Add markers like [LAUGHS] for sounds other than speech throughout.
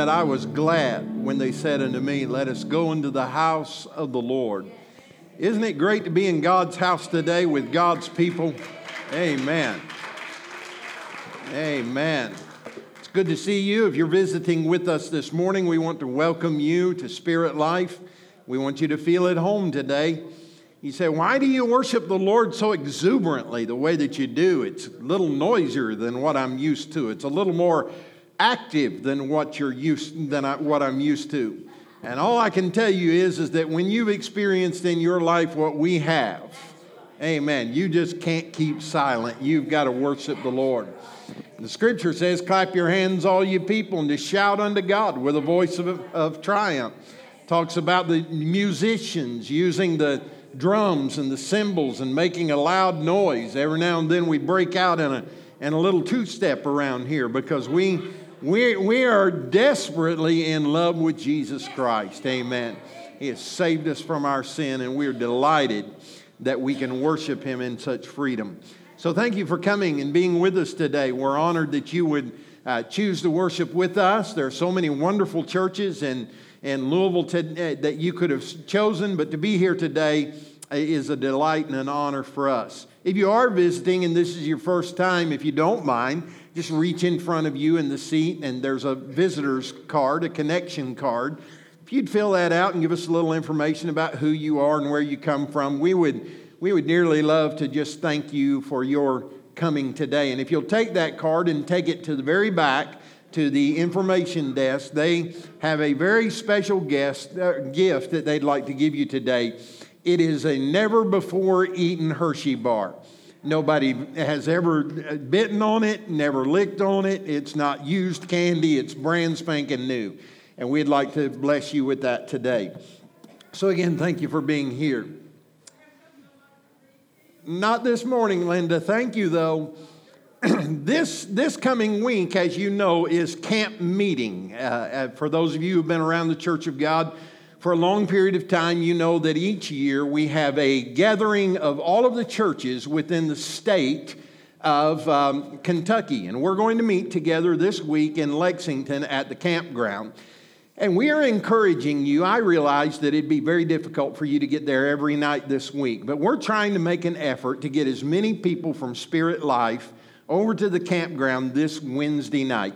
that I was glad when they said unto me, Let us go into the house of the Lord. Isn't it great to be in God's house today with God's people? Amen. Amen. It's good to see you. If you're visiting with us this morning, we want to welcome you to Spirit Life. We want you to feel at home today. You say, Why do you worship the Lord so exuberantly the way that you do? It's a little noisier than what I'm used to. It's a little more active than what you're used than I, what I'm used to. And all I can tell you is, is that when you've experienced in your life what we have, amen, you just can't keep silent. You've got to worship the Lord. The scripture says, Clap your hands, all you people, and to shout unto God with a voice of, of triumph. Talks about the musicians using the drums and the cymbals and making a loud noise. Every now and then we break out in a, in a little two step around here because we we, we are desperately in love with Jesus Christ. Amen. He has saved us from our sin, and we're delighted that we can worship Him in such freedom. So, thank you for coming and being with us today. We're honored that you would uh, choose to worship with us. There are so many wonderful churches in, in Louisville uh, that you could have chosen, but to be here today is a delight and an honor for us. If you are visiting and this is your first time, if you don't mind, just reach in front of you in the seat, and there's a visitor's card, a connection card. If you'd fill that out and give us a little information about who you are and where you come from, we would, we would dearly love to just thank you for your coming today. And if you'll take that card and take it to the very back, to the information desk, they have a very special guest, uh, gift that they'd like to give you today. It is a never before eaten Hershey bar. Nobody has ever bitten on it, never licked on it. It's not used candy, it's brand spanking new. And we'd like to bless you with that today. So, again, thank you for being here. Not this morning, Linda. Thank you, though. [CLEARS THROAT] this, this coming week, as you know, is camp meeting. Uh, uh, for those of you who've been around the Church of God, for a long period of time, you know that each year we have a gathering of all of the churches within the state of um, Kentucky. And we're going to meet together this week in Lexington at the campground. And we are encouraging you. I realize that it'd be very difficult for you to get there every night this week, but we're trying to make an effort to get as many people from Spirit Life over to the campground this Wednesday night.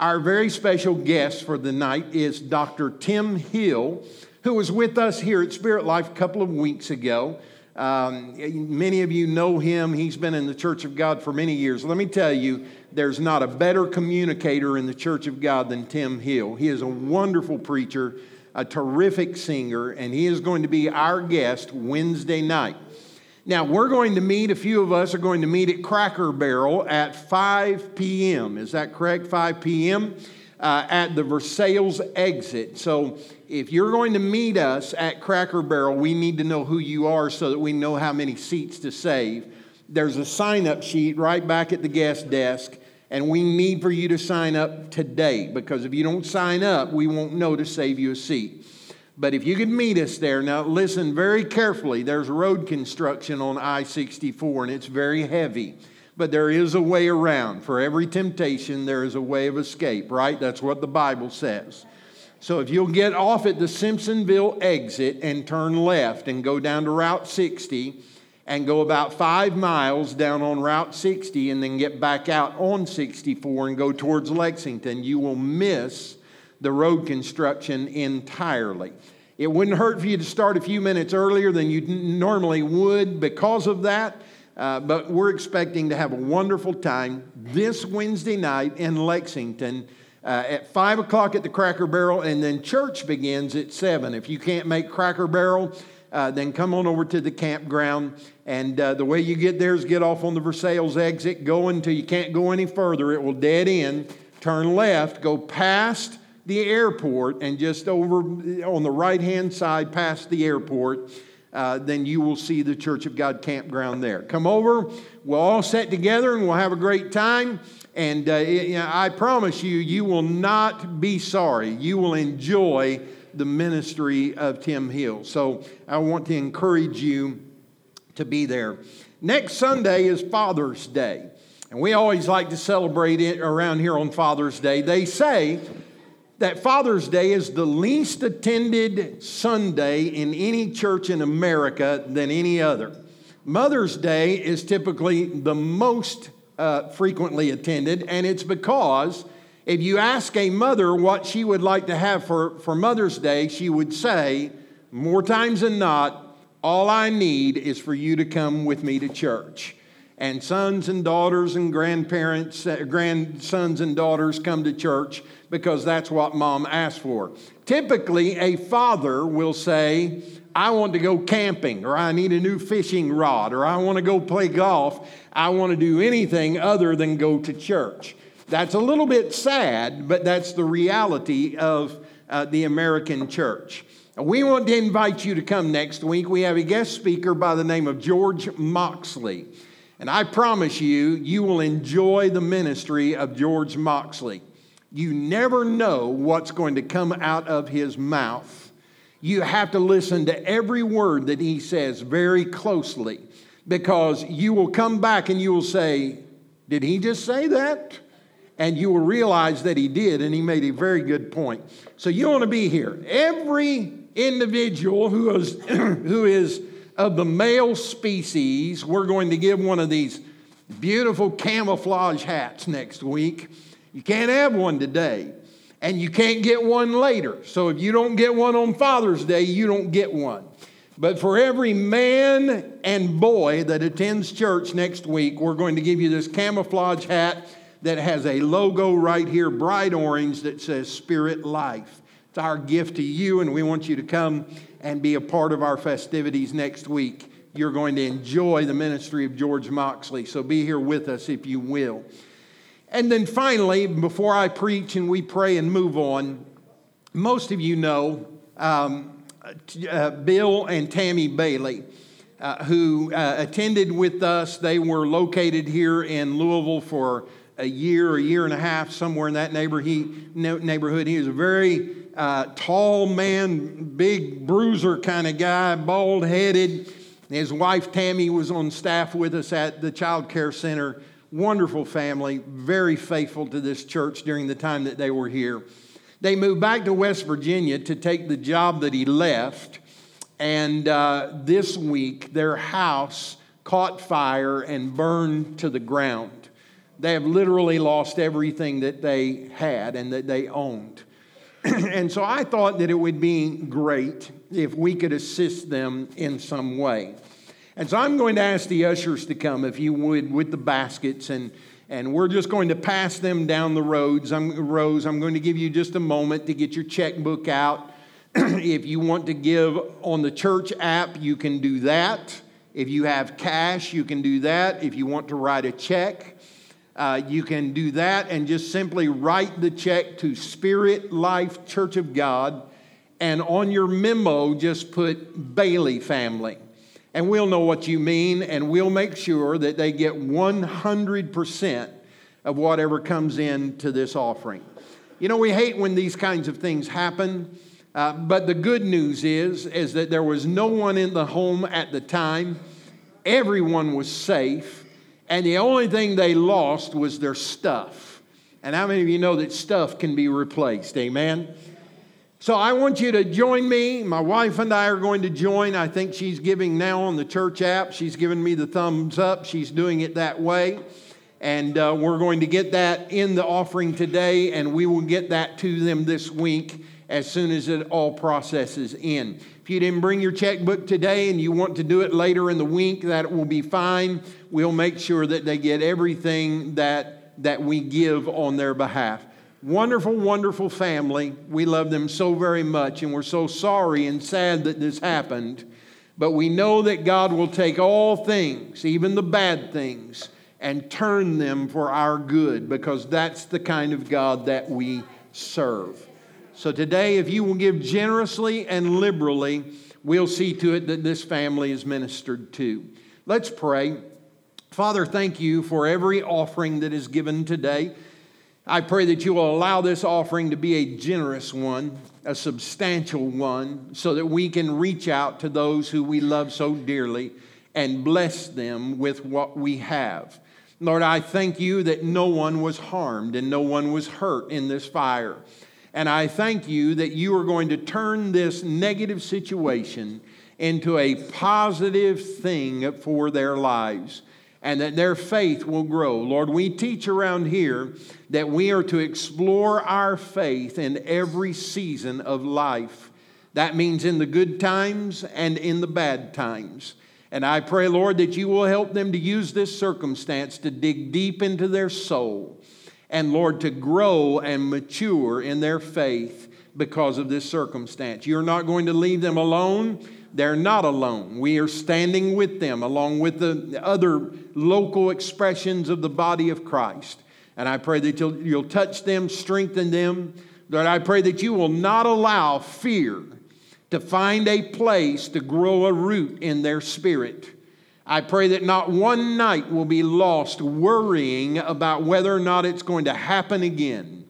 Our very special guest for the night is Dr. Tim Hill, who was with us here at Spirit Life a couple of weeks ago. Um, many of you know him. He's been in the Church of God for many years. Let me tell you, there's not a better communicator in the Church of God than Tim Hill. He is a wonderful preacher, a terrific singer, and he is going to be our guest Wednesday night. Now, we're going to meet, a few of us are going to meet at Cracker Barrel at 5 p.m. Is that correct? 5 p.m. Uh, at the Versailles exit. So, if you're going to meet us at Cracker Barrel, we need to know who you are so that we know how many seats to save. There's a sign up sheet right back at the guest desk, and we need for you to sign up today because if you don't sign up, we won't know to save you a seat. But if you could meet us there, now listen very carefully. There's road construction on I 64 and it's very heavy. But there is a way around. For every temptation, there is a way of escape, right? That's what the Bible says. So if you'll get off at the Simpsonville exit and turn left and go down to Route 60 and go about five miles down on Route 60 and then get back out on 64 and go towards Lexington, you will miss the road construction entirely. It wouldn't hurt for you to start a few minutes earlier than you normally would because of that. Uh, but we're expecting to have a wonderful time this Wednesday night in Lexington uh, at 5 o'clock at the Cracker Barrel, and then church begins at 7. If you can't make Cracker Barrel, uh, then come on over to the campground. And uh, the way you get there is get off on the Versailles exit, go until you can't go any further. It will dead end. Turn left, go past the airport and just over on the right hand side past the airport, uh, then you will see the Church of God campground there. Come over, we'll all sit together and we'll have a great time. And uh, I promise you, you will not be sorry. You will enjoy the ministry of Tim Hill. So I want to encourage you to be there. Next Sunday is Father's Day. And we always like to celebrate it around here on Father's Day. They say that Father's Day is the least attended Sunday in any church in America than any other. Mother's Day is typically the most uh, frequently attended, and it's because if you ask a mother what she would like to have for, for Mother's Day, she would say, more times than not, all I need is for you to come with me to church and sons and daughters and grandparents, uh, grandsons and daughters come to church because that's what mom asked for. Typically, a father will say, I want to go camping, or I need a new fishing rod, or I want to go play golf. I want to do anything other than go to church. That's a little bit sad, but that's the reality of uh, the American church. We want to invite you to come next week. We have a guest speaker by the name of George Moxley. And I promise you, you will enjoy the ministry of George Moxley. You never know what's going to come out of his mouth. You have to listen to every word that he says very closely because you will come back and you will say, Did he just say that? And you will realize that he did, and he made a very good point. So you want to be here. Every individual who is, [CLEARS THROAT] who is of the male species, we're going to give one of these beautiful camouflage hats next week. You can't have one today, and you can't get one later. So if you don't get one on Father's Day, you don't get one. But for every man and boy that attends church next week, we're going to give you this camouflage hat that has a logo right here, bright orange, that says Spirit Life. It's our gift to you, and we want you to come and be a part of our festivities next week. You're going to enjoy the ministry of George Moxley, so be here with us if you will. And then finally, before I preach and we pray and move on, most of you know um, uh, Bill and Tammy Bailey. Uh, who uh, attended with us. They were located here in Louisville for a year, a year and a half, somewhere in that neighborhood. He, neighborhood. He was a very uh, tall man, big bruiser kind of guy, bald headed. His wife Tammy was on staff with us at the child care center. Wonderful family, very faithful to this church during the time that they were here. They moved back to West Virginia to take the job that he left. And uh, this week, their house caught fire and burned to the ground. They have literally lost everything that they had and that they owned. [CLEARS THROAT] and so I thought that it would be great if we could assist them in some way. And so I'm going to ask the ushers to come, if you would, with the baskets, and, and we're just going to pass them down the roads. I'm. I'm going to give you just a moment to get your checkbook out. [CLEARS THROAT] if you want to give on the church app, you can do that. If you have cash, you can do that. If you want to write a check, uh, you can do that and just simply write the check to Spirit Life Church of God. And on your memo, just put Bailey family. And we'll know what you mean, and we'll make sure that they get 100% of whatever comes in to this offering. You know, we hate when these kinds of things happen, uh, but the good news is, is that there was no one in the home at the time. Everyone was safe and the only thing they lost was their stuff. And how many of you know that stuff can be replaced? Amen? So I want you to join me. My wife and I are going to join. I think she's giving now on the church app. She's giving me the thumbs up. She's doing it that way. And uh, we're going to get that in the offering today, and we will get that to them this week as soon as it all processes in. If you didn't bring your checkbook today and you want to do it later in the week, that will be fine. We'll make sure that they get everything that, that we give on their behalf. Wonderful, wonderful family. We love them so very much, and we're so sorry and sad that this happened. But we know that God will take all things, even the bad things, and turn them for our good because that's the kind of God that we serve. So today, if you will give generously and liberally, we'll see to it that this family is ministered to. Let's pray. Father, thank you for every offering that is given today. I pray that you will allow this offering to be a generous one, a substantial one, so that we can reach out to those who we love so dearly and bless them with what we have. Lord, I thank you that no one was harmed and no one was hurt in this fire. And I thank you that you are going to turn this negative situation into a positive thing for their lives and that their faith will grow. Lord, we teach around here that we are to explore our faith in every season of life. That means in the good times and in the bad times. And I pray, Lord, that you will help them to use this circumstance to dig deep into their soul and, Lord, to grow and mature in their faith because of this circumstance. You're not going to leave them alone. They're not alone. We are standing with them along with the other local expressions of the body of Christ. And I pray that you'll, you'll touch them, strengthen them. Lord, I pray that you will not allow fear to find a place to grow a root in their spirit. I pray that not one night will be lost worrying about whether or not it's going to happen again,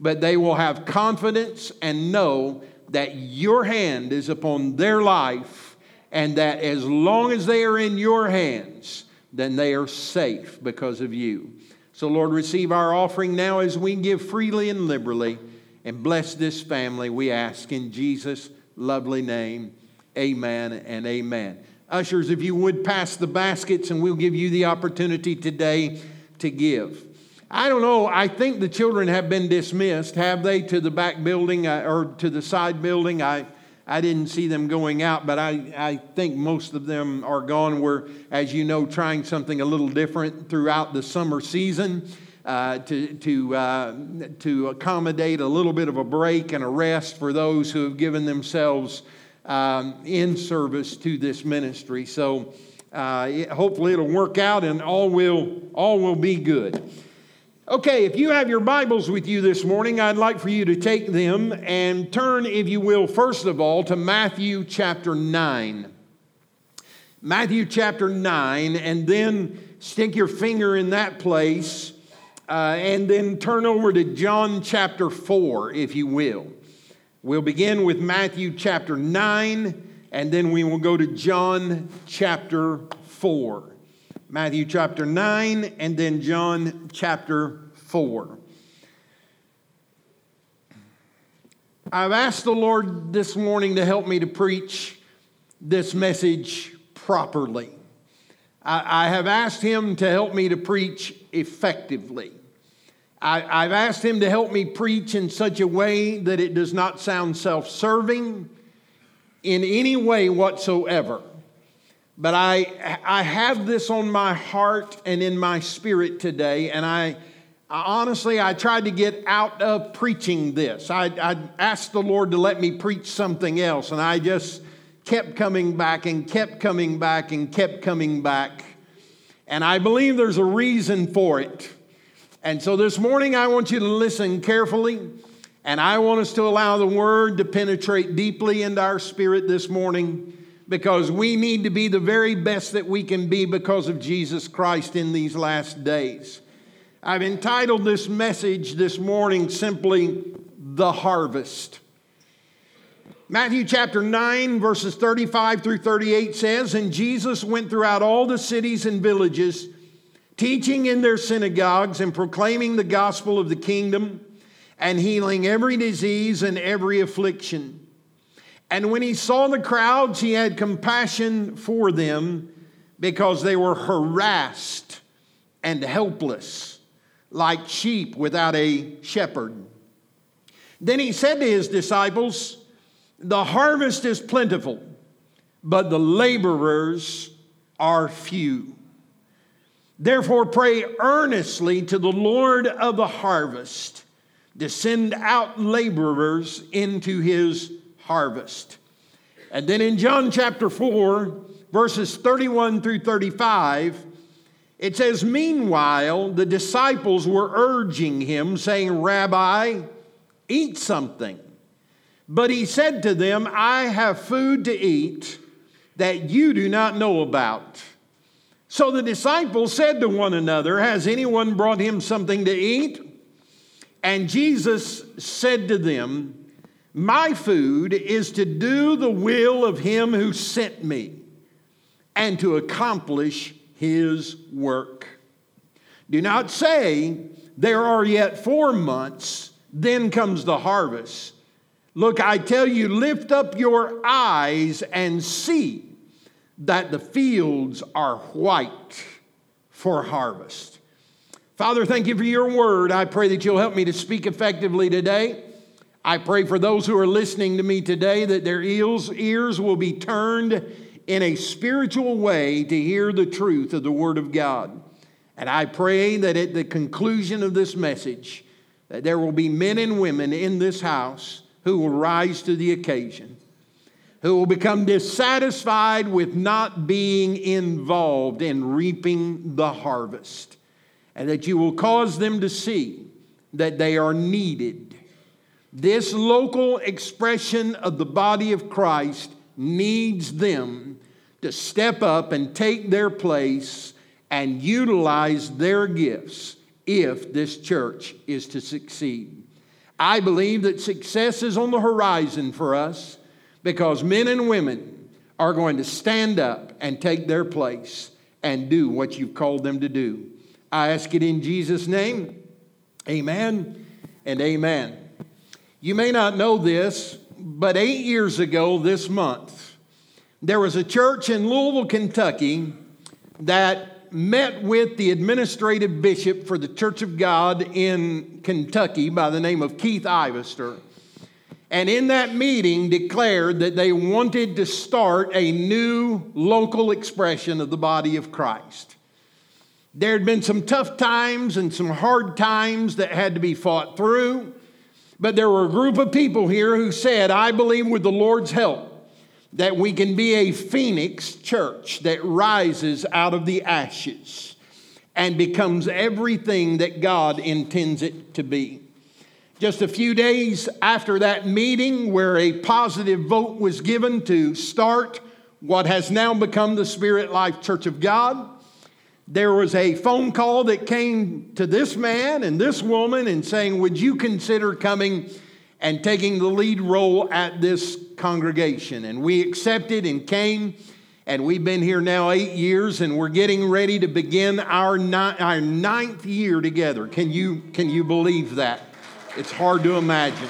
but they will have confidence and know that your hand is upon their life and that as long as they are in your hands, then they are safe because of you. So, Lord, receive our offering now as we give freely and liberally and bless this family, we ask in Jesus' lovely name. Amen and amen. Ushers, if you would pass the baskets, and we'll give you the opportunity today to give. I don't know. I think the children have been dismissed. Have they to the back building uh, or to the side building? I, I didn't see them going out, but I, I think most of them are gone. We're, as you know, trying something a little different throughout the summer season uh, to, to, uh, to accommodate a little bit of a break and a rest for those who have given themselves um, in service to this ministry. So uh, hopefully it'll work out and all will, all will be good. Okay, if you have your Bibles with you this morning, I'd like for you to take them and turn, if you will, first of all, to Matthew chapter 9. Matthew chapter 9, and then stick your finger in that place, uh, and then turn over to John chapter 4, if you will. We'll begin with Matthew chapter 9, and then we will go to John chapter 4. Matthew chapter 9, and then John chapter 4. I've asked the Lord this morning to help me to preach this message properly. I, I have asked Him to help me to preach effectively. I, have asked Him to help me preach in such a way that it does not sound self serving in any way whatsoever. But I, I have this on my heart and in my spirit today, and I, I honestly, I tried to get out of preaching this. I, I asked the Lord to let me preach something else, and I just kept coming back and kept coming back and kept coming back. And I believe there's a reason for it. And so this morning, I want you to listen carefully, and I want us to allow the word to penetrate deeply into our spirit this morning because we need to be the very best that we can be because of Jesus Christ in these last days. I've entitled this message this morning simply The Harvest. Matthew chapter 9, verses 35 through 38 says, And Jesus went throughout all the cities and villages, teaching in their synagogues and proclaiming the gospel of the kingdom and healing every disease and every affliction. And when he saw the crowds, he had compassion for them because they were harassed and helpless, like sheep without a shepherd. Then he said to his disciples, The harvest is plentiful, but the laborers are few. Therefore, pray earnestly to the Lord of the harvest to send out laborers into his harvest. And then in John chapter 4, verses 31 through 35, it says, Meanwhile, the disciples were urging him, saying, Rabbi, eat something. But he said to them, I have food to eat that you do not know about. So the disciples said to one another, Has anyone brought him something to eat? And Jesus said to them, my food is to do the will of him who sent me and to accomplish his work. Do not say, There are yet four months then comes the harvest. Look, I tell you, lift up your eyes and see that the fields are white for harvest. Father, thank you for your word. I pray that you'll help me to speak effectively today. I pray for those who are listening to me today that their ears, will be turned in a spiritual way to hear the truth of the Word of God. And I pray that at the conclusion of this message, that there will be men and women in this house who will rise to the occasion, who will become dissatisfied with not being involved in reaping the harvest, and that you will cause them to see that they are needed. This local expression of the body of Christ needs them to step up and take their place and utilize their gifts if this church is to succeed. I believe that success is on the horizon for us because men and women are going to stand up and take their place and do what you've called them to do. I ask it in Jesus' name. Amen and amen. You may not know this, but eight years ago this month, there was a church in Louisville, Kentucky that met with the administrative bishop for the Church of God in Kentucky by the name of Keith Ivester. And in that meeting, declared that they wanted to start a new local expression of the body of Christ. There had been some tough times and some hard times that had to be fought through, but there were a group of people here who said, I believe with the Lord's help, that we can be a phoenix church that rises out of the ashes and becomes everything that God intends it to be. Just a few days after that meeting, where a positive vote was given to start what has now become the Spirit Life Church of God, there was a phone call that came to this man and this woman and saying, Would you consider coming and taking the lead role at this congregation. And we accepted and came, and we've been here now eight years, and we're getting ready to begin our, ni- our ninth year together. Can you, can you believe that? It's hard to imagine.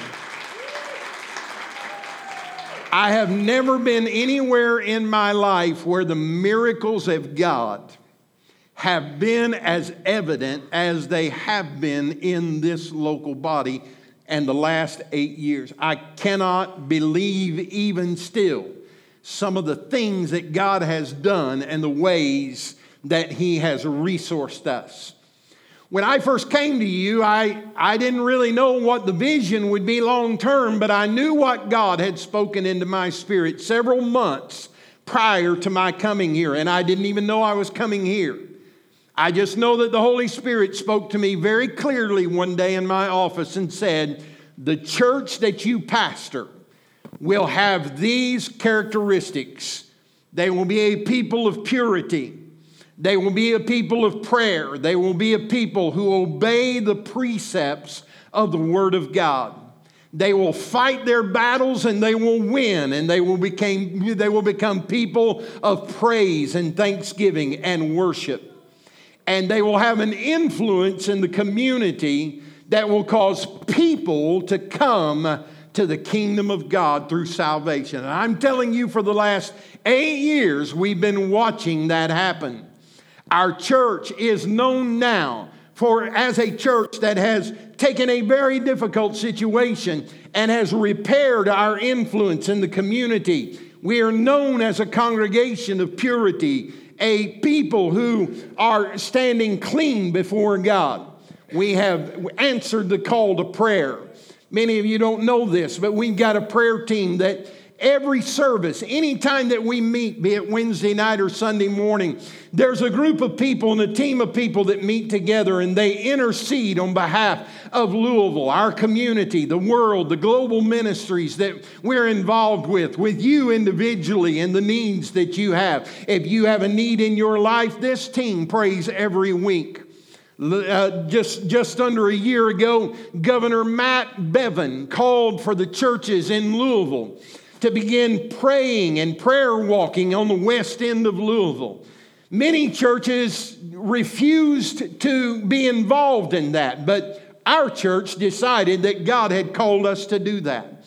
I have never been anywhere in my life where the miracles of God have been as evident as they have been in this local body and the last eight years. I cannot believe, even still, some of the things that God has done and the ways that He has resourced us. When I first came to you, I, I didn't really know what the vision would be long term, but I knew what God had spoken into my spirit several months prior to my coming here, and I didn't even know I was coming here. I just know that the Holy Spirit spoke to me very clearly one day in my office and said, The church that you pastor will have these characteristics. They will be a people of purity. They will be a people of prayer. They will be a people who obey the precepts of the Word of God. They will fight their battles and they will win, and they will, become, they will become people of praise and thanksgiving and worship and they will have an influence in the community that will cause people to come to the kingdom of God through salvation. And I'm telling you, for the last eight years, we've been watching that happen. Our church is known now for as a church that has taken a very difficult situation and has repaired our influence in the community. We are known as a congregation of purity a people who are standing clean before God. We have answered the call to prayer. Many of you don't know this, but we've got a prayer team that every service, anytime that we meet, be it Wednesday night or Sunday morning, there's a group of people and a team of people that meet together and they intercede on behalf of Louisville, our community, the world, the global ministries that we're involved with, with you individually and the needs that you have. If you have a need in your life, this team prays every week. Uh, just, just under a year ago, Governor Matt Bevin called for the churches in Louisville to begin praying and prayer walking on the west end of Louisville. Many churches refused to be involved in that, but our church decided that God had called us to do that.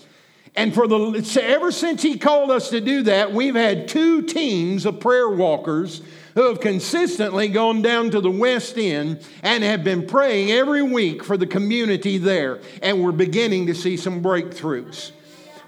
And for the ever since he called us to do that, we've had two teams of prayer walkers who have consistently gone down to the West End and have been praying every week for the community there. And we're beginning to see some breakthroughs.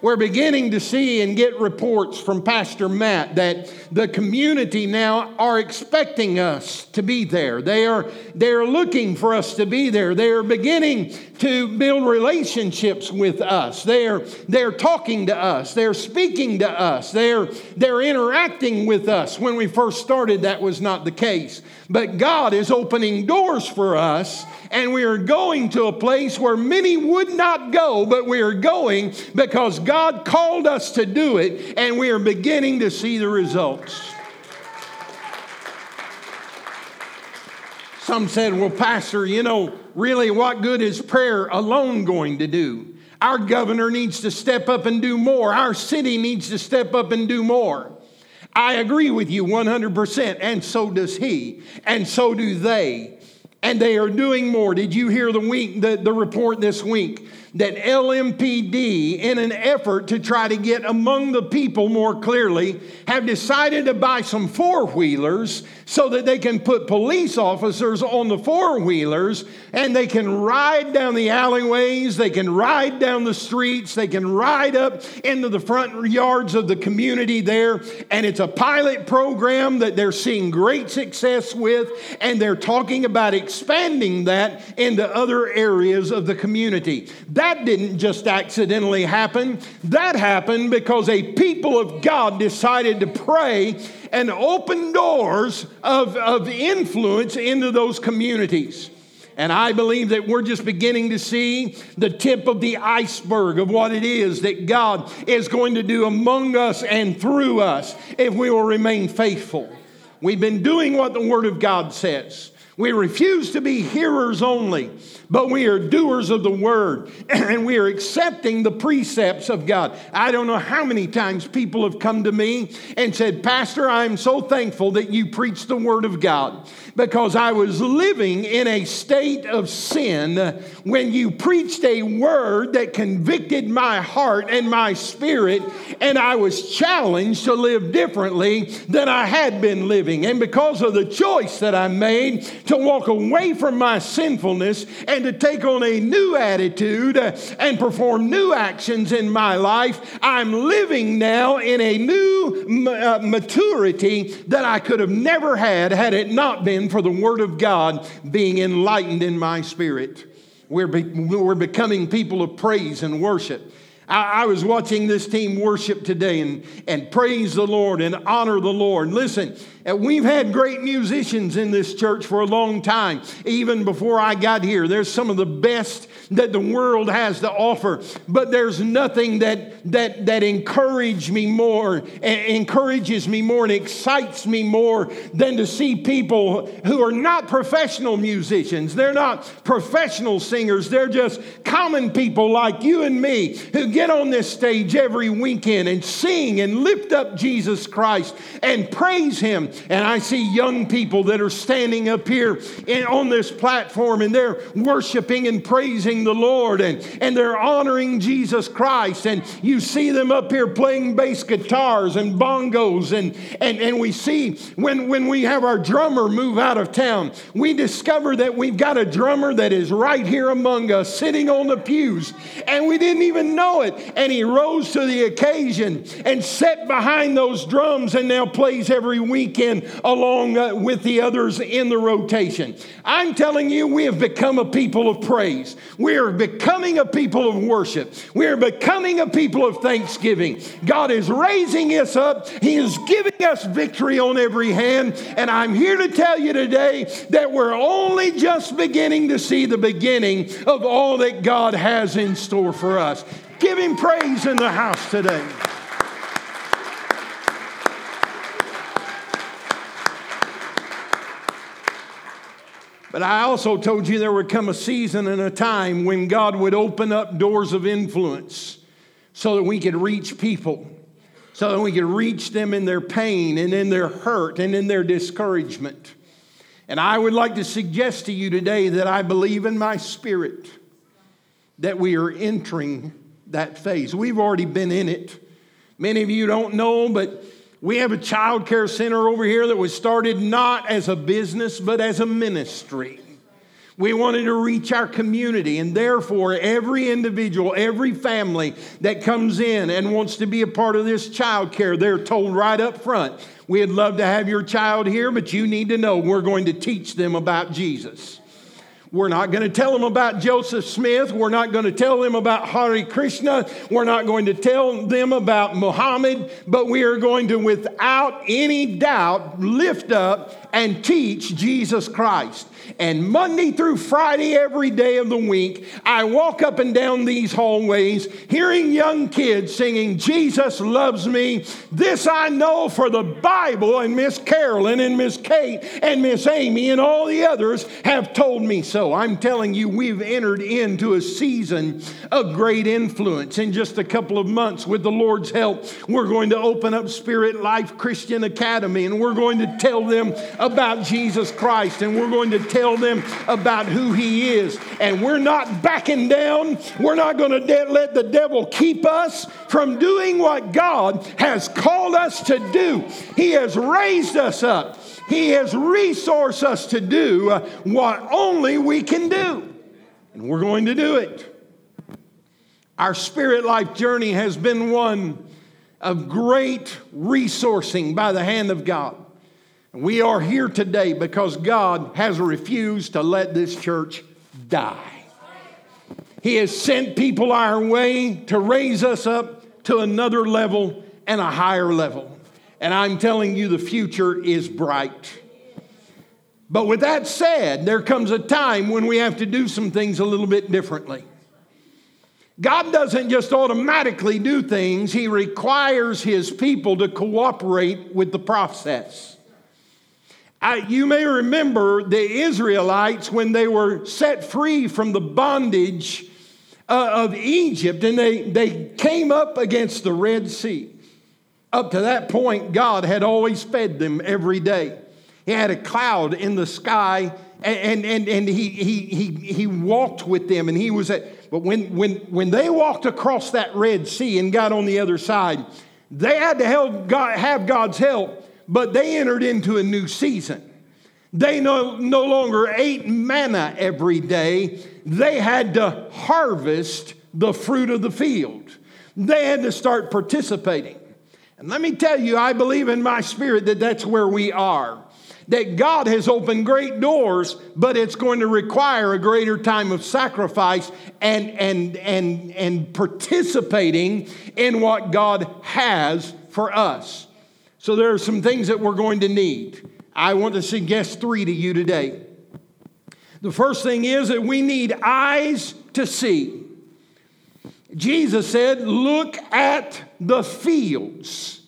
We're beginning to see and get reports from Pastor Matt that the community now are expecting us to be there. They are, they are looking for us to be there. They are beginning to build relationships with us. They're, they're talking to us. They're speaking to us. They're, they're interacting with us. When we first started, that was not the case. But God is opening doors for us, and we are going to a place where many would not go, but we are going because God called us to do it, and we are beginning to see the results. Some said, Well, Pastor, you know, really, what good is prayer alone going to do? Our governor needs to step up and do more. Our city needs to step up and do more. I agree with you 100%, and so does he, and so do they. And they are doing more. Did you hear the week the, the report this week that LMPD, in an effort to try to get among the people more clearly, have decided to buy some four wheelers so that they can put police officers on the four wheelers and they can ride down the alleyways, they can ride down the streets, they can ride up into the front yards of the community there. And it's a pilot program that they're seeing great success with, and they're talking about expanding that into other areas of the community. That that didn't just accidentally happen. That happened because a people of God decided to pray and open doors of, of influence into those communities. And I believe that we're just beginning to see the tip of the iceberg of what it is that God is going to do among us and through us if we will remain faithful. We've been doing what the Word of God says. We refuse to be hearers only, but we are doers of the word [CLEARS THROAT] and we are accepting the precepts of God. I don't know how many times people have come to me and said, Pastor, I'm so thankful that you preach the word of God because I was living in a state of sin when you preached a word that convicted my heart and my spirit, and I was challenged to live differently than I had been living. And because of the choice that I made to walk away from my sinfulness and to take on a new attitude and perform new actions in my life, I'm living now in a new uh, maturity that I could have never had had it not been for the Word of God being enlightened in my spirit. We're, be, we're becoming people of praise and worship. I, was watching this team worship today and, and praise the Lord and honor the Lord. Listen, uh, we've had great musicians in this church for a long time, even before I got here. There's some of the best that the world has to offer, but there's nothing that that that encourages me more, encourages me more, and excites me more than to see people who are not professional musicians. They're not professional singers. They're just common people like you and me who get on this stage every weekend and sing and lift up Jesus Christ and praise Him and I see young people that are standing up here in, on this platform and they're worshiping and praising the Lord and, and they're honoring Jesus Christ. And you see them up here playing bass guitars and bongos. And, and, and we see when, when we have our drummer move out of town, we discover that we've got a drummer that is right here among us, sitting on the pews. And we didn't even know it. And he rose to the occasion and sat behind those drums and now plays every weekend along uh, with the others in the rotation. I'm telling you, we have become a people of praise. We are becoming a people of worship. We are becoming a people of thanksgiving. God is raising us up, He is giving us victory on every hand. And I'm here to tell you today that we're only just beginning to see the beginning of all that God has in store for us. Give Him praise in the house today. But I also told you there would come a season and a time when God would open up doors of influence so that we could reach people, so that we could reach them in their pain and in their hurt and in their discouragement. And I would like to suggest to you today that I believe in my spirit that we are entering that phase. We've already been in it. Many of you don't know, but we have a child care center over here that was started not as a business, but as a ministry. We wanted to reach our community, and therefore, every individual, every family that comes in and wants to be a part of this child care, they're told right up front, We'd love to have your child here, but you need to know we're going to teach them about Jesus. We're not going to tell them about Joseph Smith. We're not going to tell them about Hare Krishna. We're not going to tell them about Muhammad, but we are going to, without any doubt, lift up and teach Jesus Christ. And Monday through Friday, every day of the week, I walk up and down these hallways hearing young kids singing, Jesus loves me. This I know for the Bible, and Miss Carolyn and Miss Kate and Miss Amy and all the others have told me so. I'm telling you, we've entered into a season of great influence. In just a couple of months, with the Lord's help, we're going to open up Spirit Life Christian Academy and we're going to tell them about Jesus Christ and we're going to tell them about who He is. And we're not backing down. We're not going to de- let the devil keep us from doing what God has called us to do. He has raised us up, He has resourced us to do what only we can do. And we're going to do it. Our spirit life journey has been one of great resourcing by the hand of God. We are here today because God has refused to let this church die. He has sent people our way to raise us up to another level and a higher level. And I'm telling you, the future is bright. But with that said, there comes a time when we have to do some things a little bit differently. God doesn't just automatically do things, He requires His people to cooperate with the process. I, you may remember the Israelites when they were set free from the bondage uh, of Egypt and they, they came up against the Red Sea. Up to that point, God had always fed them every day. He had a cloud in the sky and, and, and he, he, he, he walked with them and he was at, but when, when, when they walked across that Red Sea and got on the other side, they had to help God, have God's help but they entered into a new season. They no, no longer ate manna every day, they had to harvest the fruit of the field. They had to start participating. And let me tell you, I believe in my spirit that that's where we are. That God has opened great doors, but it's going to require a greater time of sacrifice and, and, and, and participating in what God has for us. So there are some things that we're going to need. I want to suggest three to you today. The first thing is that we need eyes to see. Jesus said, Look at the fields.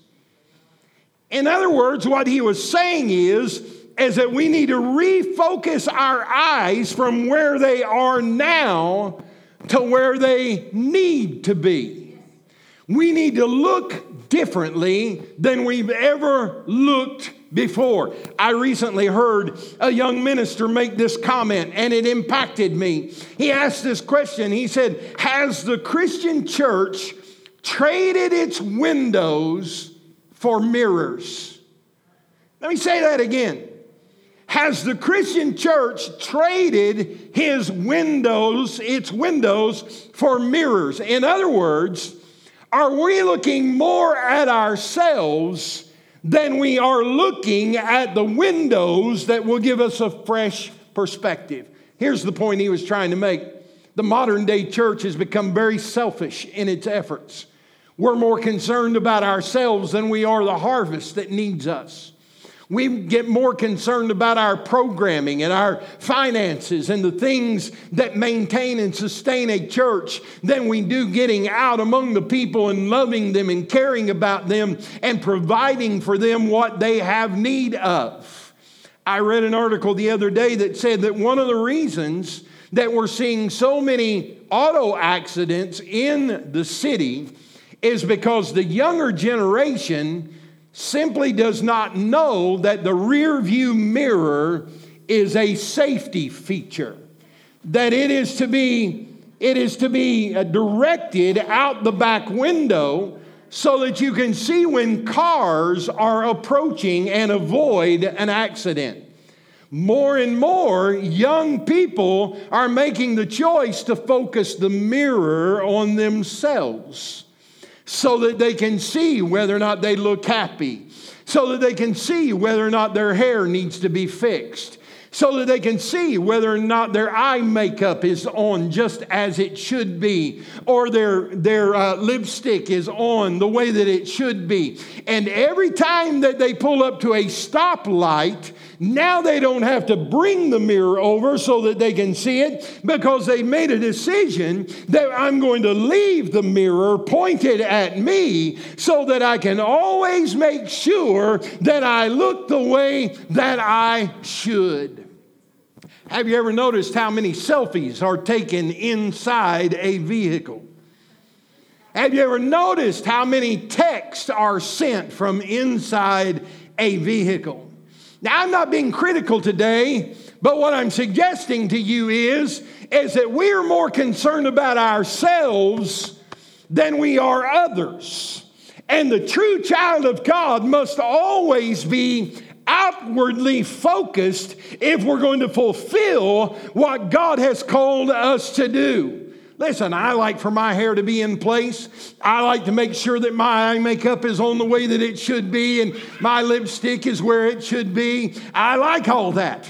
In other words, what he was saying is, is that we need to refocus our eyes from where they are now to where they need to be. We need to look differently than we've ever looked before. I recently heard a young minister make this comment and it impacted me. He asked this question. He said, Has the Christian church traded its windows for mirrors? Let me say that again. Has the Christian church traded his windows, its windows, for mirrors? In other words, are we looking more at ourselves than we are looking at the windows that will give us a fresh perspective? Here's the point he was trying to make. The modern day church has become very selfish in its efforts. We're more concerned about ourselves than we are the harvest that needs us. We get more concerned about our programming and our finances and the things that maintain and sustain a church than we do getting out among the people and loving them and caring about them and providing for them what they have need of. I read an article the other day that said that one of the reasons that we're seeing so many auto accidents in the city is because the younger generation simply does not know that the rear view mirror is a safety feature. That it is to be, it is to be uh, directed out the back window so that you can see when cars are approaching and avoid an accident. More and more young people are making the choice to focus the mirror on themselves so that they can see whether or not they look happy, so that they can see whether or not their hair needs to be fixed, so that they can see whether or not their eye makeup is on just as it should be, or their, their uh, lipstick is on the way that it should be. And every time that they pull up to a stoplight, now they don't have to bring the mirror over so that they can see it because they made a decision that I'm going to leave the mirror pointed at me so that I can always make sure that I look the way that I should. Have you ever noticed how many selfies are taken inside a vehicle? Have you ever noticed how many texts are sent from inside a vehicle? Now, I'm not being critical today, but what I'm suggesting to you is, is that we're more concerned about ourselves than we are others. And the true child of God must always be outwardly focused if we're going to fulfill what God has called us to do. Listen, I like for my hair to be in place. I like to make sure that my eye makeup is on the way that it should be and my lipstick is where it should be. I like all that.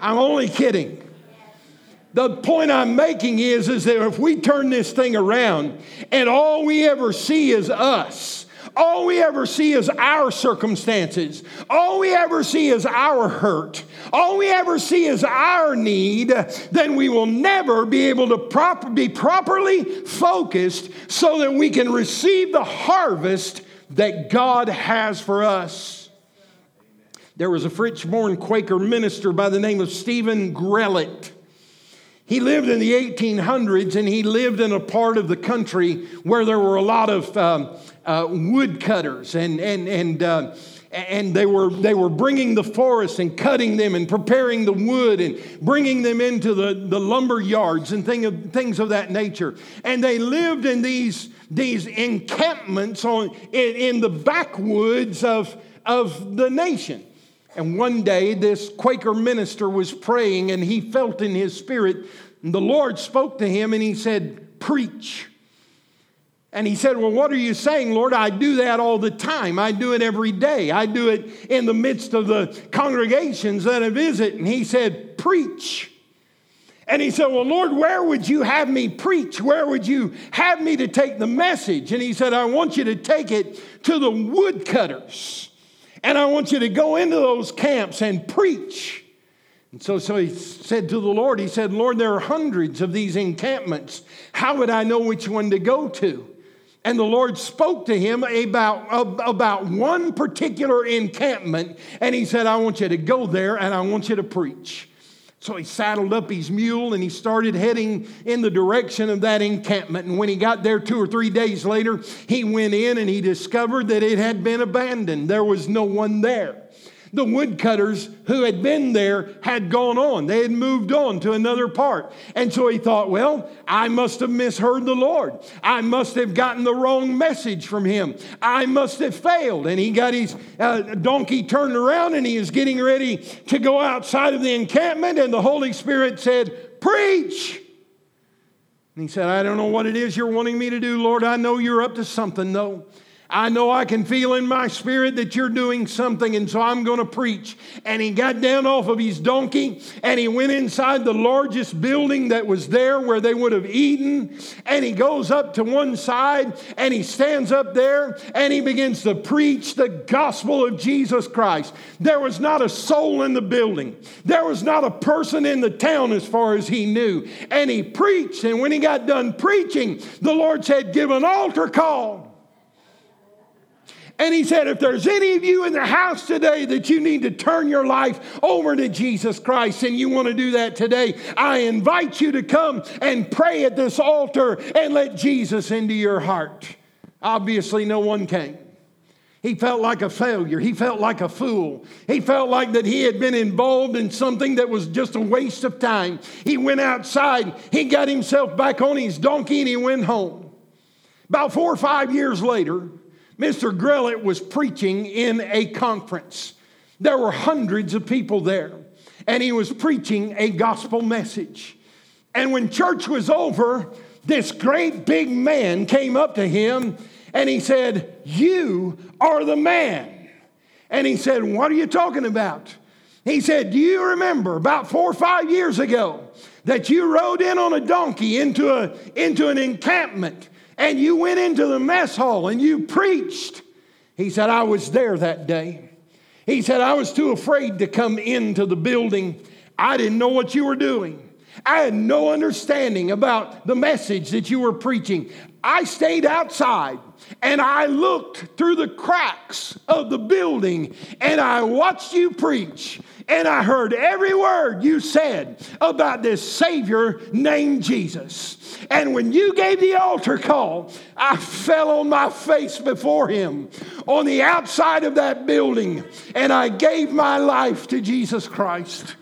I'm only kidding. The point I'm making is, is that if we turn this thing around and all we ever see is us, all we ever see is our circumstances. All we ever see is our hurt. All we ever see is our need. Then we will never be able to prop- be properly focused so that we can receive the harvest that God has for us. There was a French born Quaker minister by the name of Stephen Grellet. He lived in the 1800s and he lived in a part of the country where there were a lot of um, uh, woodcutters and, and, and, uh, and they were, they were bringing the forests and cutting them and preparing the wood and bringing them into the, the lumber yards and thing of, things of that nature. And they lived in these, these encampments on, in, in the backwoods of, of the nation. And one day, this Quaker minister was praying and he felt in his spirit, the Lord spoke to him and he said, Preach. And he said, Well, what are you saying, Lord? I do that all the time. I do it every day. I do it in the midst of the congregations that I visit. And he said, Preach. And he said, Well, Lord, where would you have me preach? Where would you have me to take the message? And he said, I want you to take it to the woodcutters. And I want you to go into those camps and preach. And so, so he said to the Lord, He said, Lord, there are hundreds of these encampments. How would I know which one to go to? And the Lord spoke to him about, about one particular encampment. And he said, I want you to go there and I want you to preach. So he saddled up his mule and he started heading in the direction of that encampment. And when he got there two or three days later, he went in and he discovered that it had been abandoned. There was no one there. The woodcutters who had been there had gone on. They had moved on to another part. And so he thought, well, I must have misheard the Lord. I must have gotten the wrong message from him. I must have failed. And he got his uh, donkey turned around and he is getting ready to go outside of the encampment. And the Holy Spirit said, Preach. And he said, I don't know what it is you're wanting me to do, Lord. I know you're up to something, though. I know I can feel in my spirit that you're doing something, and so I'm going to preach. And he got down off of his donkey and he went inside the largest building that was there where they would have eaten. And he goes up to one side and he stands up there and he begins to preach the gospel of Jesus Christ. There was not a soul in the building, there was not a person in the town as far as he knew. And he preached, and when he got done preaching, the Lord said, Give an altar call. And he said, if there's any of you in the house today that you need to turn your life over to Jesus Christ and you want to do that today, I invite you to come and pray at this altar and let Jesus into your heart. Obviously, no one came. He felt like a failure. He felt like a fool. He felt like that he had been involved in something that was just a waste of time. He went outside, he got himself back on his donkey, and he went home. About four or five years later, Mr. Grellet was preaching in a conference. There were hundreds of people there, and he was preaching a gospel message. And when church was over, this great big man came up to him and he said, You are the man. And he said, What are you talking about? He said, Do you remember about four or five years ago that you rode in on a donkey into, a, into an encampment and you went into the mess hall and you preached? He said, I was there that day. He said, I was too afraid to come into the building. I didn't know what you were doing. I had no understanding about the message that you were preaching. I stayed outside and I looked through the cracks of the building and I watched you preach and I heard every word you said about this Savior named Jesus. And when you gave the altar call, I fell on my face before Him on the outside of that building and I gave my life to Jesus Christ.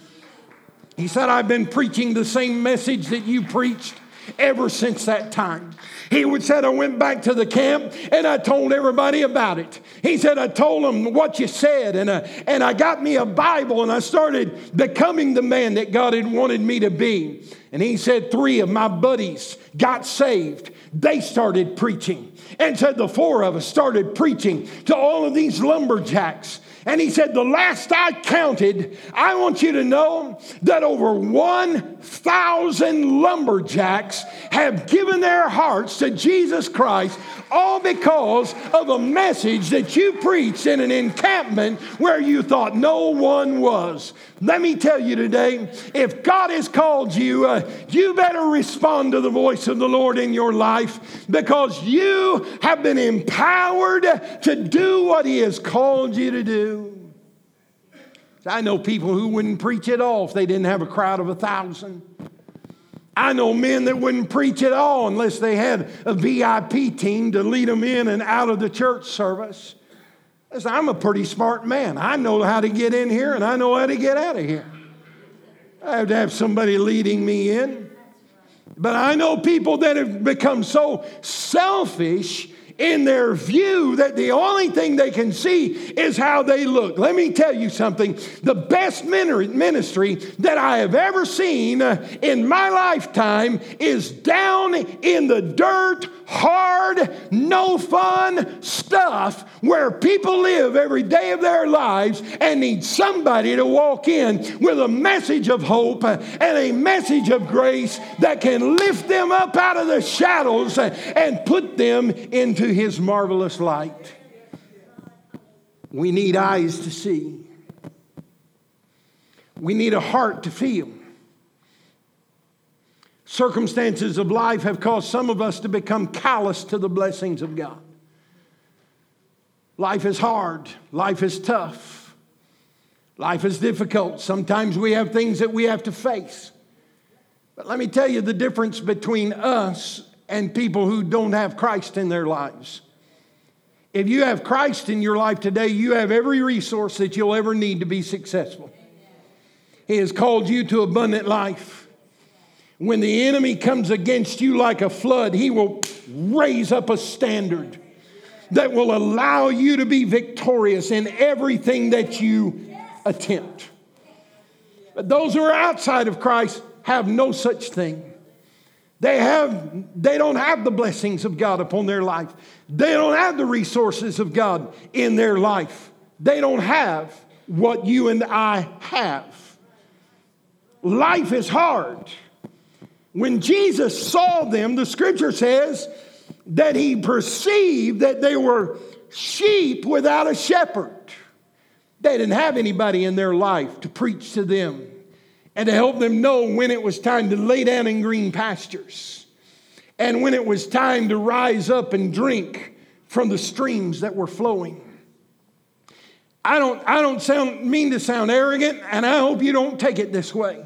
He said, I've been preaching the same message that you preached ever since that time. He would said, I went back to the camp and I told everybody about it. He said, I told them what you said, and, I, uh, and I got me a Bible and I started becoming the man that God had wanted me to be. And he said, three of my buddies got saved. They started preaching. And said, the four of us started preaching to all of these lumberjacks. And he said, The last I counted, I want you to know that over 1,000 lumberjacks have given their hearts to Jesus Christ, all because of a message that you preached in an encampment where you thought no one was. Let me tell you today if God has called you, uh, you better respond to the voice of the Lord in your life because you have been empowered to do what He has called you to do. I know people who wouldn't preach at all if they didn't have a crowd of a thousand. I know men that wouldn't preach at all unless they had a VIP team to lead them in and out of the church service. Listen, I'm a pretty smart man. I know how to get in here and I know how to get out of here. I have to have somebody leading me in. But I know people that have become so selfish in their view that the only thing they can see is how they look. Let me tell you something the best ministry that I have ever seen uh, in my lifetime is down in the dirt, hard, no fun stuff where people live every day of their lives and need somebody to walk in with a message of hope uh, and a message of grace that can lift them up out of the shadows uh, and put them into his marvelous light. We need eyes to see. We need a heart to feel. Circumstances of life have caused some of us to become callous to the blessings of God. Life is hard, life is tough, life is difficult. Sometimes we have things that we have to face. But let me tell you the difference between us and people who don't have Christ in their lives. If you have Christ in your life today, you have every resource that you'll ever need to be successful. He has called you to abundant life. When the enemy comes against you like a flood, he will raise up a standard that will allow you to be victorious in everything that you attempt. But those who are outside of Christ have no such thing. They, have, they don't have the blessings of God upon their life. They don't have the resources of God in their life. They don't have what you and I have. Life is hard. When Jesus saw them, the scripture says that he perceived that they were sheep without a shepherd. They didn't have anybody in their life to preach to them and to help them know when it was time to lay down in green pastures and when it was time to rise up and drink from the streams that were flowing. I don't, I don't sound, mean to sound arrogant, and I hope you don't take it this way.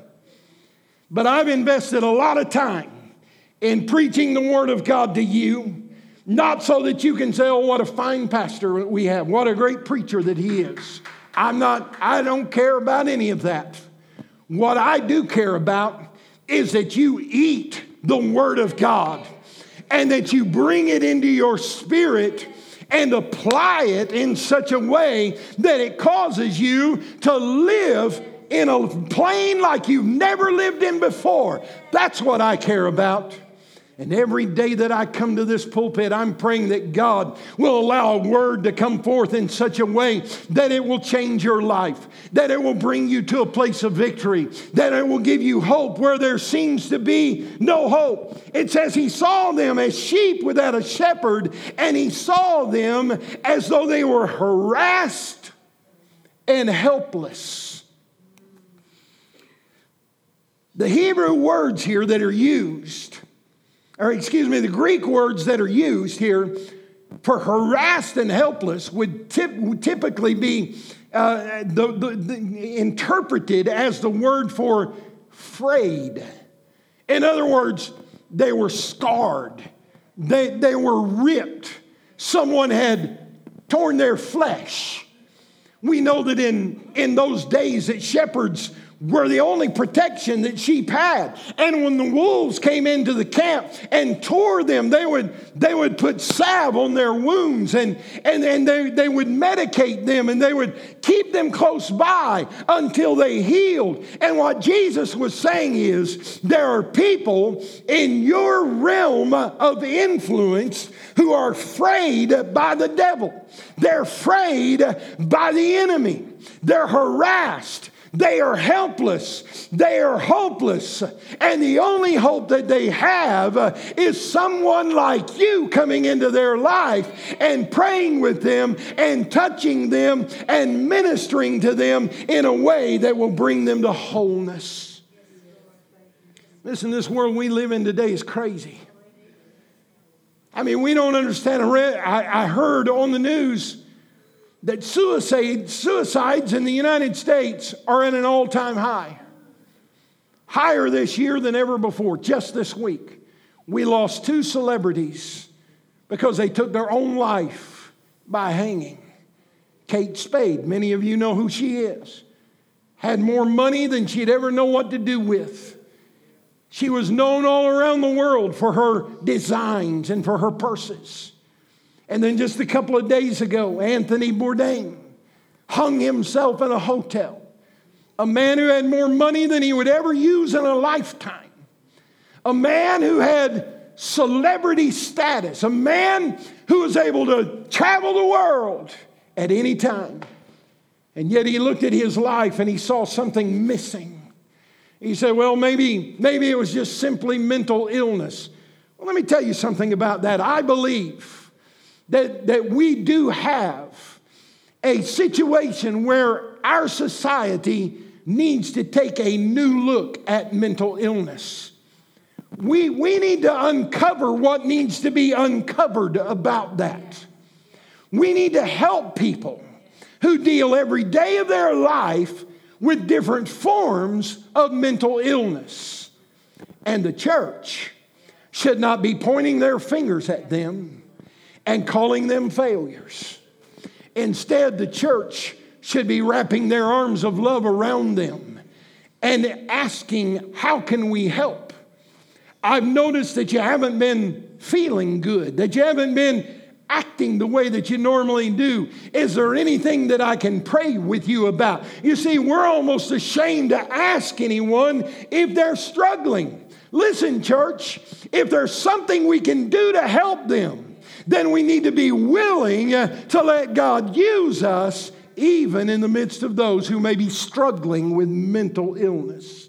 But I've invested a lot of time in preaching the Word of God to you Not so that you can say, oh, what a fine pastor we have, what a great preacher that he is. I'm not, I don't care about any of that. What I do care about is that you eat the Word of God and that you bring it into your spirit and apply it in such a way that it causes you to live in a plane like you've never lived in before. That's what I care about. And every day that I come to this pulpit, I'm praying that God will allow a word to come forth in such a way that it will change your life, that it will bring you to a place of victory, that it will give you hope where there seems to be no hope. It says he saw them as sheep without a shepherd, and he saw them as though they were harassed and helpless. The Hebrew words here that are used or excuse me, the Greek words that are used here for harassed and helpless would, tip, would typically be uh, the, the, the, interpreted as the word for frayed. In other words, they were scarred, they, they were ripped. Someone had torn their flesh. We know that in, in those days that shepherds were the only protection that sheep had. And when the wolves came into the camp and tore them, they would, they would put salve on their wounds and, and, and they, they would medicate them and they would keep them close by until they healed. And what Jesus was saying is there are people in your realm of influence who are afraid by the devil, they're afraid by the enemy, they're harassed. They are helpless. They are hopeless. And the only hope that they have uh, is someone like you coming into their life and praying with them and touching them and ministering to them in a way that will bring them to wholeness. Listen, this world we live in today is crazy. I mean, we don't understand. I heard on the news that suicide, suicides in the United States are at an all time high. Higher this year than ever before, just this week. We lost two celebrities because they took their own life by hanging. Kate Spade, many of you know who she is, had more money than she'd ever know what to do with. She was known all around the world for her designs and for her purses. And then just a couple of days ago, Anthony Bourdain hung himself in a hotel. A man who had more money than he would ever use in a lifetime. A man who had celebrity status. A man who was able to travel the world at any time. And yet he looked at his life and he saw something missing. He said, Well, maybe, maybe it was just simply mental illness. Well, let me tell you something about that. I believe that, that we do have a situation where our society needs to take a new look at mental illness. We, we need to uncover what needs to be uncovered about that. We need to help people who deal every day of their life with different forms of mental illness. And the church should not be pointing their fingers at them and calling them failures. Instead, the church should be wrapping their arms of love around them and asking, How can we help? I've noticed that you haven't been feeling good, that you haven't been acting the way that you normally do. Is there anything that I can pray with you about? You see, we're almost ashamed to ask anyone if they're struggling. Listen, church, if there's something we can do to help them, then we need to be willing uh, to let God use us even in the midst of those who may be struggling with mental illness.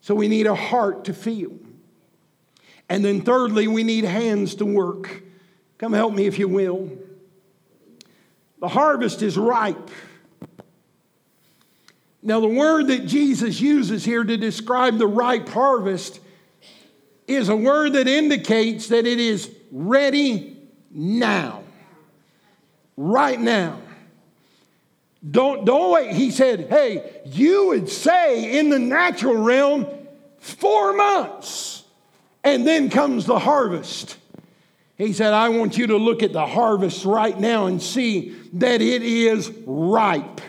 So we need a heart to feel. And then, thirdly, we need hands to work. Come help me if you will. The harvest is ripe. Now, the word that Jesus uses here to describe the ripe harvest is a word that indicates that it is ready now. Right now. Don't, don't wait. He said, hey, you would say in the natural realm, four months, and then comes the harvest. He said, I want you to look at the harvest right now and see that it is ripe.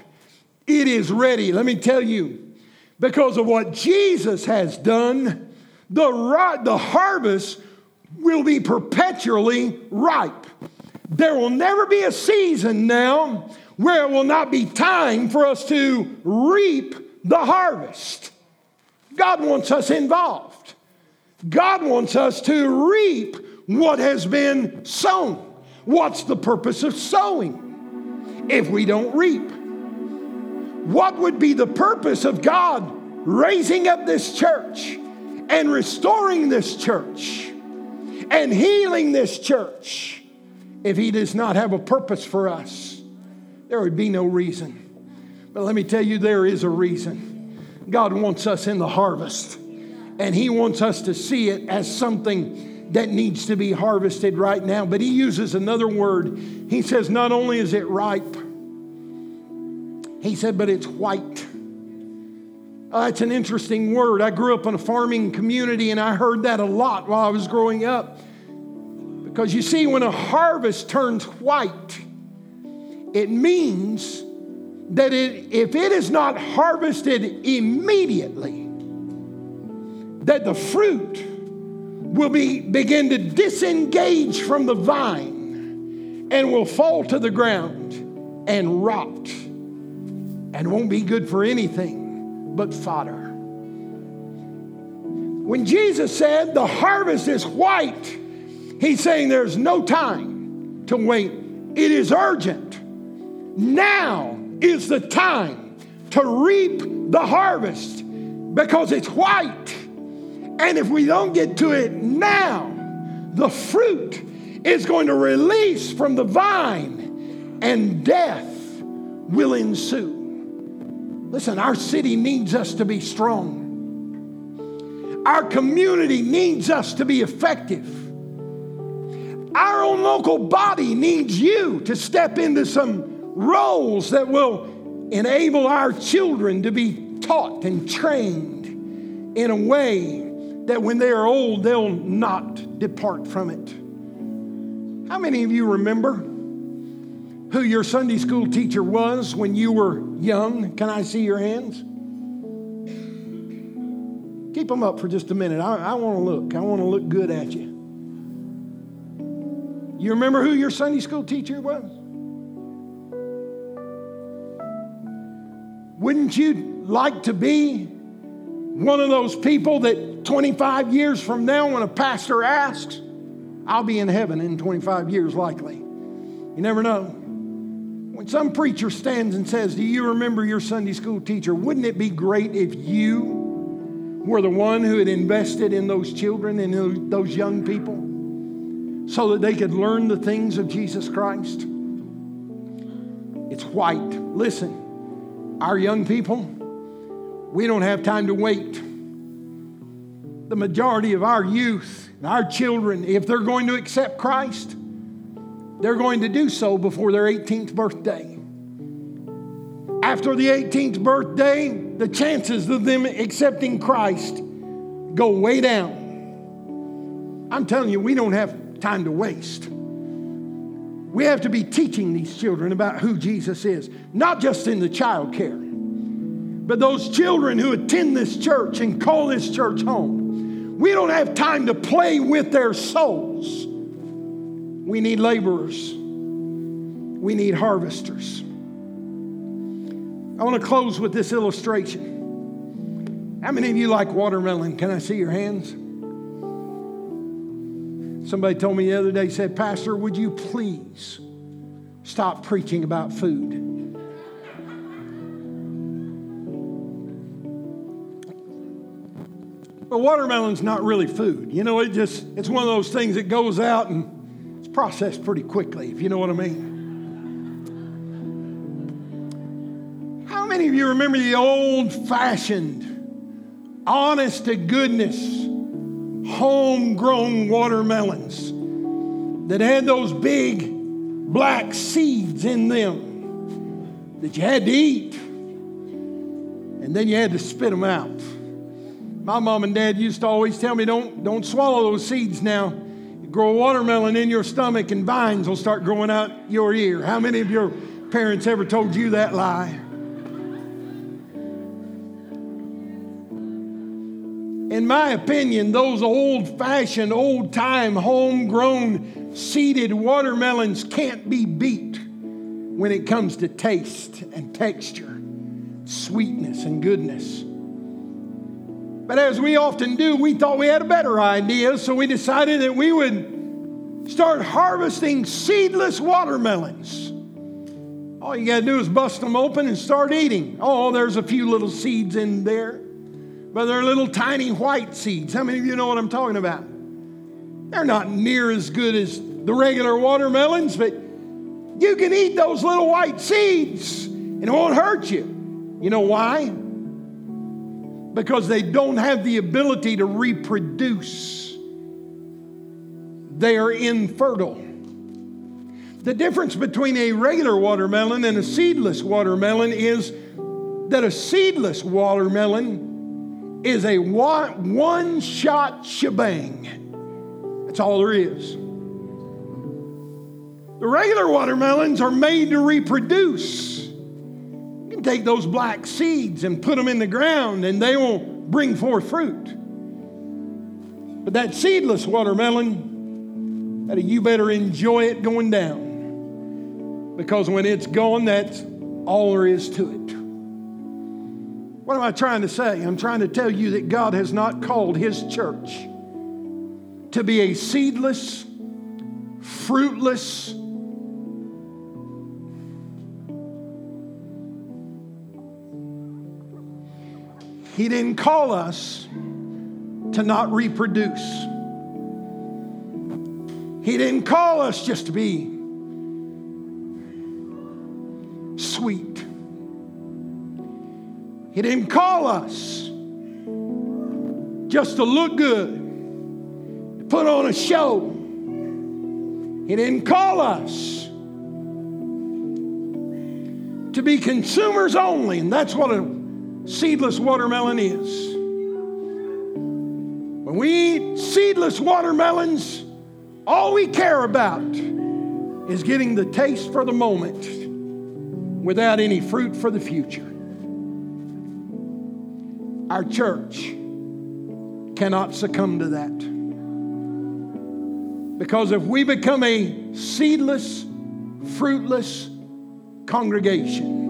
It is ready. Let me tell you, because of what Jesus has done, the, the harvest will be perpetually ripe. There will never be a season now where it will not be time for us to reap the harvest. God wants us involved. God wants us to reap what has been sown. What's the purpose of sowing if we don't reap? What would be the purpose of God raising up this church and restoring this church and healing this church if He does not have a purpose for us? There would be no reason. But let me tell you, there is a reason. God wants us in the harvest, and He wants us to see it as something that needs to be harvested right now. But he uses another word. He says, not only is it ripe, he said, but it's white. Uh, oh, that's an interesting word. I grew up in a farming community and I heard that a lot while I was growing up. Because you see, when a harvest turns white, it means that it, if it is not harvested immediately, that the fruit will be, begin to disengage from the vine and will fall to the ground and rot and won't be good for anything but fodder. When Jesus said the harvest is white, he's saying there's no time to wait. It is urgent. Now is the time to reap the harvest because it's white. And if we don't get to it now, the fruit is going to release from the vine and death will ensue. Listen, our city needs us to be strong. Our community needs us to be effective. Our own local body needs you to step into some roles that will enable our children to be taught and trained in a way that when they are old, they'll not depart from it. How many of you remember who your Sunday school teacher was when you were young? Can I see your hands? Keep them up for just a minute. I, I want to look. I want to look good at you. You remember who your Sunday school teacher was? Wouldn't you like to be one of those people that 25 years from now, when a pastor asks, I'll be in heaven in 25 years, likely. You never know. When some preacher stands and says, Do you remember your Sunday school teacher? Wouldn't it be great if you were the one who had invested in those children and those young people so that they could learn the things of Jesus Christ? It's white. Listen, our young people, we don't have time to wait the majority of our youth and our children, if they're going to accept Christ, they're going to do so before their 18th birthday. After the 18th birthday, the chances of them accepting Christ go way down. I'm telling you, we don't have time to waste. We have to be teaching these children about who Jesus is, not just in the child care, but those children who attend this church and call this church home. We don't have time to play with their souls. We need laborers, we need harvesters. I want to close with this illustration. How many of you like watermelon? Can I see your hands? Somebody told me the other day, said, Pastor, would you please stop preaching about food? But watermelon's not really food. You know, it just, it's one of those things that goes out and processed pretty quickly, if you know what I mean. How many of you remember the old fashioned, honest to goodness, homegrown watermelons that had those big black seeds in them that you had to eat and then you had to spit them out? My mom and dad used to always tell me, don't, don't swallow those seeds now. Grow a watermelon in your stomach and vines will start growing out your ear. How many of your parents ever told you that lie? In my opinion, those old fashioned, old time, homegrown, seeded watermelons can't be beat when it comes to taste and texture, sweetness and goodness. But as we often do, we thought we had a better idea, so we decided that we would start harvesting seedless watermelons. All you got to do is bust them open and start eating. Oh, there's a few little seeds in there. But they're little tiny white seeds. How many of you know what I'm talking about? They're not near as good as the regular watermelons, but you can eat those little white seeds and it won't hurt you. You know why? Because they don't have the ability to reproduce, they are infertile. The difference between a regular watermelon and a seedless watermelon is that a seedless watermelon is a one shot shebang. That's all there is. The regular watermelons are made to reproduce. Take those black seeds and put them in the ground and they won't bring forth fruit. But that seedless watermelon, that you better enjoy it going down. Because when it's gone, that's all there is to it. What am I trying to say? I'm trying to tell you that God has not called His church to be a seedless, fruitless, He didn't call us to not reproduce. He didn't call us just to be sweet. He didn't call us just to look good, to put on a show. He didn't call us to be consumers only, and that's what a seedless watermelon is. When we eat seedless watermelons, all we care about is getting the taste for the moment without any fruit for the future. Our church cannot succumb to that. Because if we become a seedless, fruitless congregation,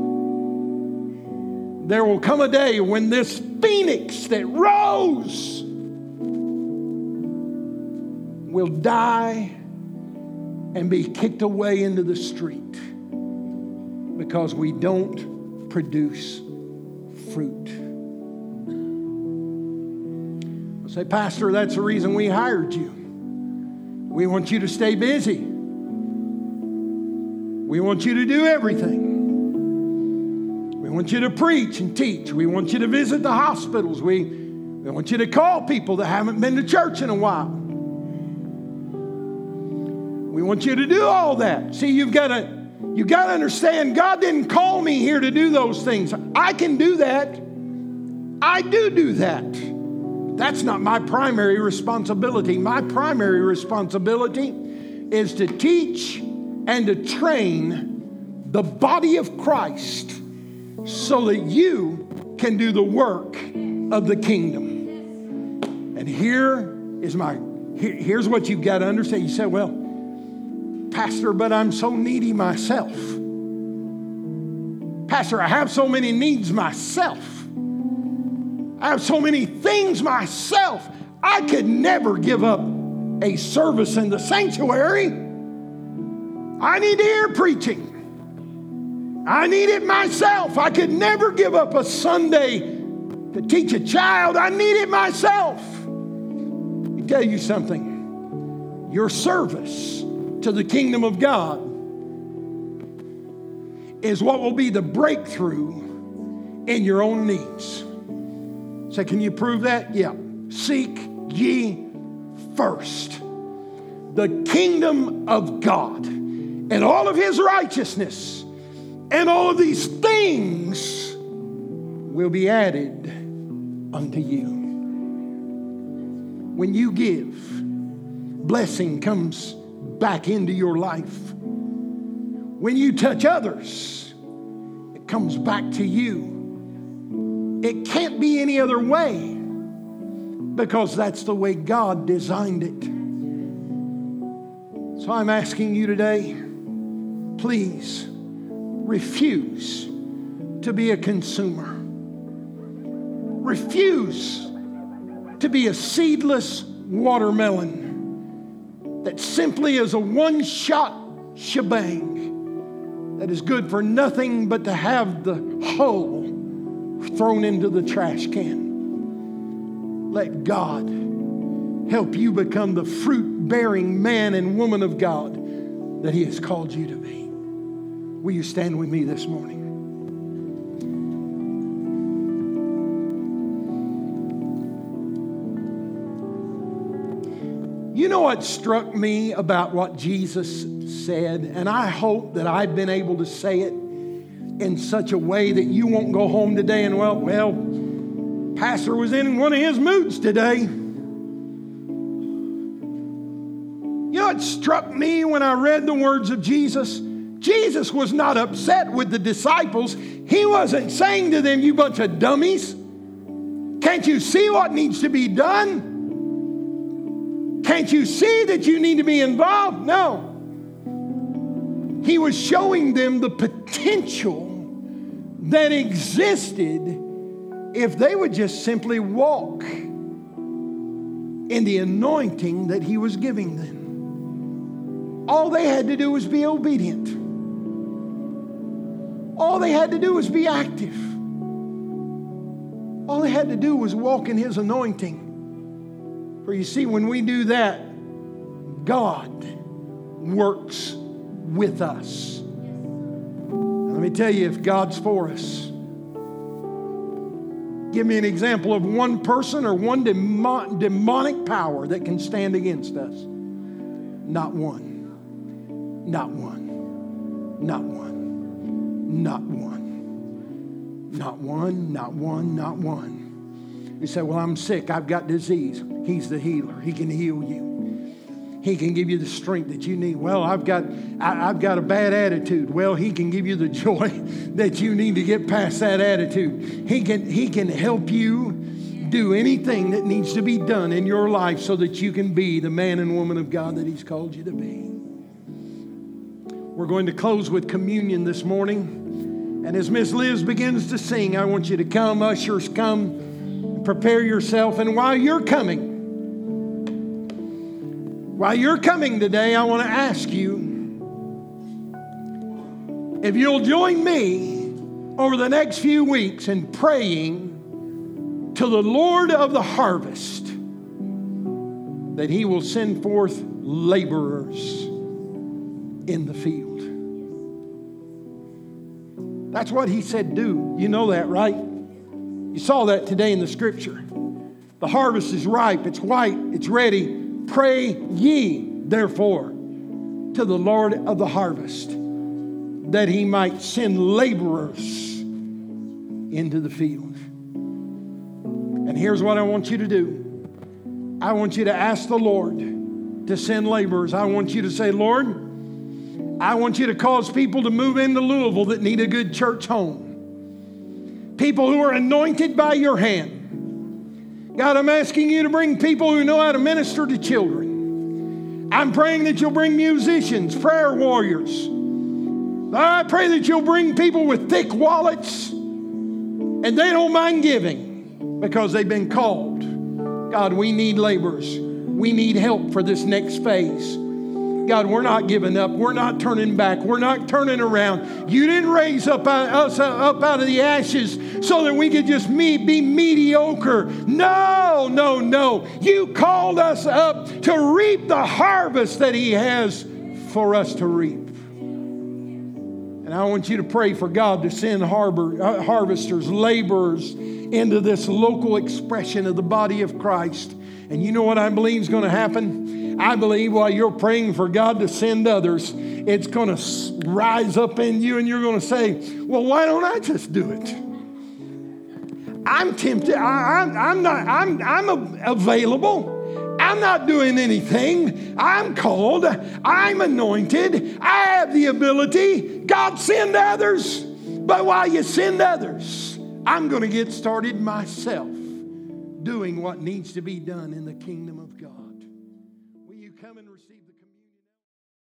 there will come a day when this phoenix that rose will die and be kicked away into the street because we don't produce fruit. I Say, Pastor, that's the reason we hired you. We want you to stay busy. We want you to do everything. Want you to preach and teach. We want you to visit the hospitals. We, we want you to call people that haven't been to church in a while. We want you to do all that. See, you've got to you got to understand God didn't call me here to do those things. I can do that. I do do that. That's not my primary responsibility. My primary responsibility is to teach and to train the body of Christ so that you can do the work of the kingdom. And here is my here, here's what you've got to understand. You say, well, Pastor, but I'm so needy myself. Pastor, I have so many needs myself. I have so many things myself. I could never give up a service in the sanctuary. I need to hear preaching. I need it myself. I could never give up a Sunday to teach a child. I need it myself. Let me tell you something your service to the kingdom of God is what will be the breakthrough in your own needs. Say, can you prove that? Yeah. Seek ye first the kingdom of God and all of his righteousness, and all of these things will be added unto you. When you give, blessing comes back into your life. When you touch others, it comes back to you. It can't be any other way because that's the way God designed it. So I'm asking you today, please refuse to be a consumer. Refuse to be a seedless watermelon that simply is a one shot shebang that is good for nothing but to have the hull thrown into the trash can. Let God help you become the fruit bearing man and woman of God that He has called you to be. Will you stand with me this morning? You know what struck me about what Jesus said? And I hope that I've been able to say it in such a way that you won't go home today and, well, well, Pastor was in one of his moods today. You know what struck me when I read the words of Jesus? Jesus was not upset with the disciples. He wasn't saying to them, You bunch of dummies. Can't you see what needs to be done? Can't you see that you need to be involved? No. He was showing them the potential that existed if they would just simply walk in the anointing that he was giving them. All they had to do was be obedient. All they had to do was be active. All they had to do was walk in his anointing. For you see, when we do that, God works with us. Let me tell you, if God's for us, give me an example of one person or one demonic power that can stand against us. Not one. Not one. Not one. Not one. Not one. Not one. Not one. You say, Well, I'm sick. I've got disease. He's the healer. He can heal you. He can give you the strength that you need. Well, I've got, I, have got a bad attitude. Well, He can give you the [LAUGHS] joy that you need to get past that attitude. He can, he can help you do anything that needs to be done in your life so that you can be the man and woman of God that He's called you to be. We're going to close with communion this morning. And as Miss Liz begins to sing, I want you to come, ushers, come prepare yourself. And while you're coming, while you're coming today, I want to ask you if you'll join me over the next few weeks in praying to the Lord of the harvest that He will send forth laborers in the field. That's what He said, do. You know that, right? You saw that today in the scripture. The harvest is ripe, it's white, it's ready. Pray ye, therefore, to the Lord of the harvest that he might send laborers into the field. And here's what I want you to do I want you to ask the Lord to send laborers. I want you to say, Lord, I want you to cause people to move into Louisville that need a good church home people who are anointed by your hand. God, I'm asking you to bring people who know how to minister to children. I'm praying that you'll bring musicians, prayer warriors. I pray that you'll bring people with thick wallets and they don't mind giving because they've been called. God, we need laborers. We need help for this next phase. God, we're not giving up. We're not turning back. We're not turning around. You didn't raise up us up out of the ashes so that we could just be mediocre. No, no, no. You called us up to reap the harvest that He has for us to reap. And I want you to pray for God to send harbor, uh, harvesters, laborers into this local expression of the body of Christ. And you know what I believe is going to happen? I believe while you're praying for God to send others, it's going to rise up in you and you're going to say, Well, why don't I just do it? I'm tempted. I, am not, I'm, I'm available. I'm not doing anything. I'm called. I'm anointed. I have the ability. God send others. But while you send others, I'm going to get started myself doing what needs to be done in the kingdom of God.